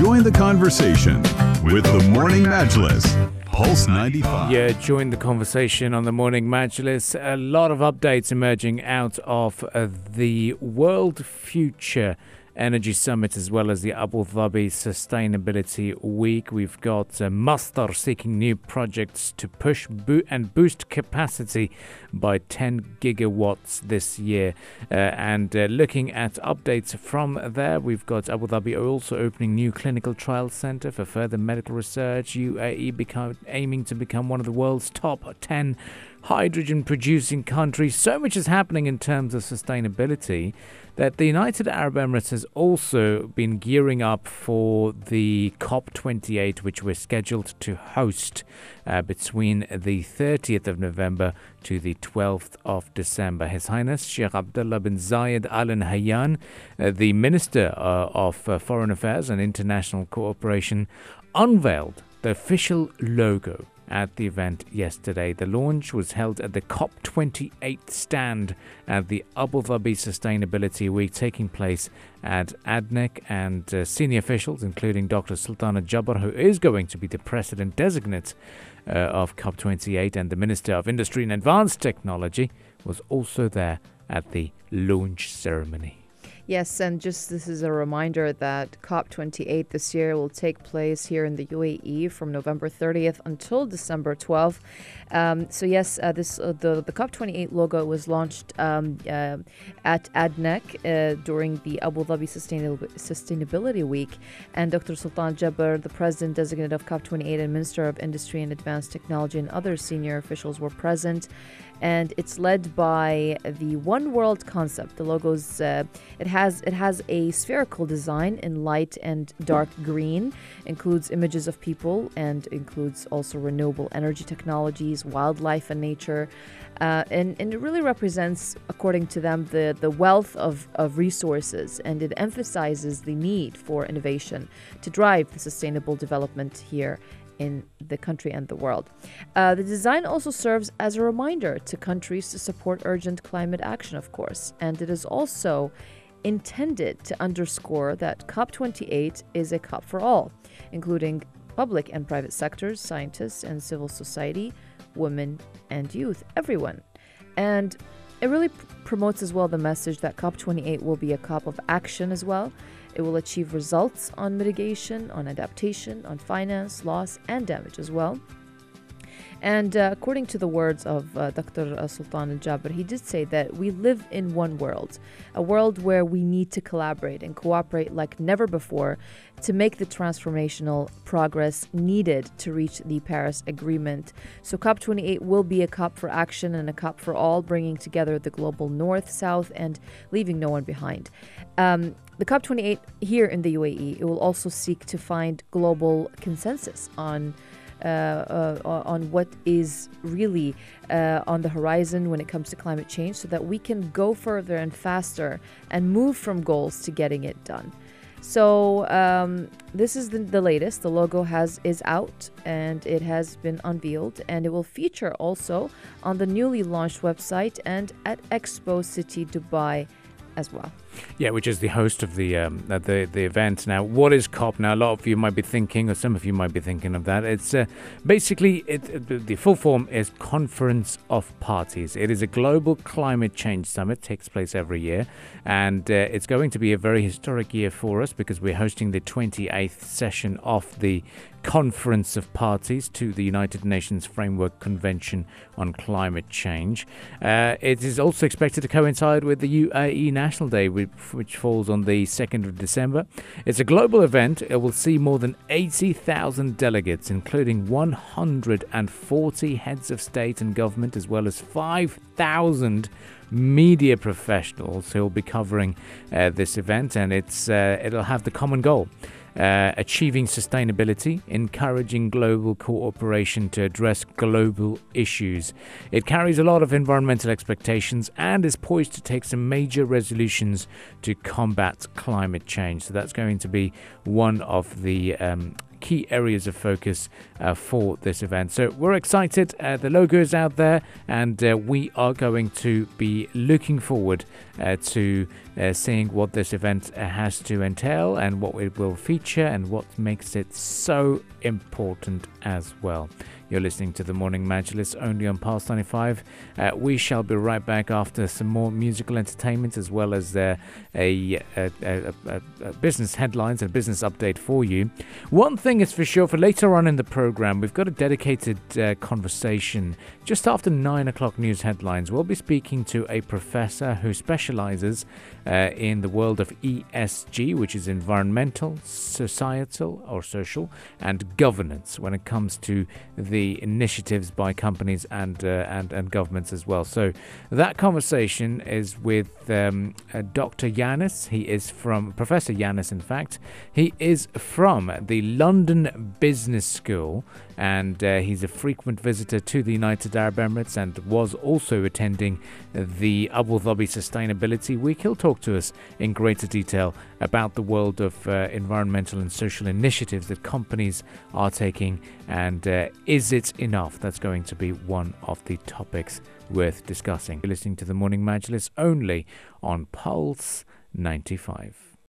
Join the conversation with the Morning Majlis. Pulse 95. Yeah, join the conversation on the morning Majlis. A lot of updates emerging out of uh, the World Future Energy Summit as well as the Abu Dhabi Sustainability Week. We've got uh, Masdar seeking new projects to push bo- and boost capacity by 10 gigawatts this year. Uh, and uh, looking at updates from there, we've got Abu Dhabi also opening new clinical trial center for further medical research. UAE become, aiming to become one of the world's top 10 hydrogen producing countries. So much is happening in terms of sustainability that the United Arab Emirates has also been gearing up for the COP28, which we're scheduled to host uh, between the 30th of November to the 12th of December. His Highness Sheikh Abdullah bin Zayed Al Nahyan, uh, the Minister uh, of uh, Foreign Affairs and International Cooperation, unveiled the official logo at the event yesterday. The launch was held at the COP28 stand at the Abu Dhabi Sustainability Week, taking place at ADNEC, and uh, senior officials, including Dr. Sultan Al Jaber, who is going to be the president designate uh, of COP28, and the Minister of Industry and Advanced Technology, was also there at the launch ceremony. Yes, and just this is a reminder that COP28 this year will take place here in the UAE from November 30th until December 12th. Um, so yes, uh, this uh, the the COP28 logo was launched um, uh, at ADNEC uh, during the Abu Dhabi Sustainab- Sustainability Week, and Dr. Sultan Jaber, the president designate of COP28 and Minister of Industry and Advanced Technology, and other senior officials were present and it's led by the One World concept. The logo's uh, it has it has a spherical design in light and dark green, includes images of people and includes also renewable energy technologies, wildlife and nature. Uh, and, and it really represents, according to them, the, the wealth of, of resources and it emphasizes the need for innovation to drive the sustainable development here in the country and the world. Uh, the design also serves as a reminder to countries to support urgent climate action, of course, and it is also intended to underscore that COP28 is a COP for all, including public and private sectors, scientists and civil society, women and youth, everyone. And it really pr- promotes as well the message that COP28 will be a COP of action as well. It will achieve results on mitigation, on adaptation, on finance, loss, and damage as well. And uh, according to the words of uh, Dr. Sultan Al Jaber, he did say that we live in one world, a world where we need to collaborate and cooperate like never before to make the transformational progress needed to reach the Paris Agreement. So, COP28 will be a COP for action and a COP for all, bringing together the global north, south, and leaving no one behind. Um, the COP28 here in the UAE, it will also seek to find global consensus on uh, uh, on what is really uh, on the horizon when it comes to climate change so that we can go further and faster and move from goals to getting it done. So um, this is the, the latest. The logo has is out and it has been unveiled, and it will feature also on the newly launched website and at Expo City Dubai as well. Yeah, which is the host of the um, uh, the the event. Now, what is COP? Now, a lot of you might be thinking, or some of you might be thinking of that. It's uh, basically it, it, the full form is Conference of Parties. It is a global climate change summit. takes place every year, and uh, it's going to be a very historic year for us because we're hosting the 28th session of the Conference of Parties to the United Nations Framework Convention on Climate Change. Uh, it is also expected to coincide with the UAE National Day, which falls on the 2nd of December. It's a global event. It will see more than 80,000 delegates, including 140 heads of state and government, as well as 5,000 media professionals who will be covering uh, this event, and it's uh, it'll have the common goal uh, achieving sustainability, encouraging global cooperation to address global issues. It carries a lot of environmental expectations and is poised to take some major resolutions to combat climate change. So that's going to be one of the um, key areas of focus uh, for this event. So we're excited. Uh, the logo is out there, and uh, we are going to be looking forward to seeing what this event has to entail and what it will feature and what makes it so important as well. You're listening to the Morning Majlis only on Pulse 95. Uh, we shall be right back after some more musical entertainment as well as uh, a, a, a, a, business headlines and business update for you. One thing is for sure for later on in the program, we've got a dedicated uh, conversation just after 9 o'clock news headlines. We'll be speaking to a professor who specializes uh, in the world of ESG, which is environmental, societal, or social, and governance when it comes to the initiatives by companies and uh, and and governments as well. So that conversation is with um, uh, Dr. Yanis. He is from Professor Yanis. In fact, he is from the London Business School and uh, he's a frequent visitor to the United Arab Emirates and was also attending the Abu Dhabi Sustainability Week. He'll talk to us in greater detail about the world of uh, environmental and social initiatives that companies are taking, and uh, is it enough? That's going to be one of the topics worth discussing. You're listening to the Morning Majlis only on Pulse 95.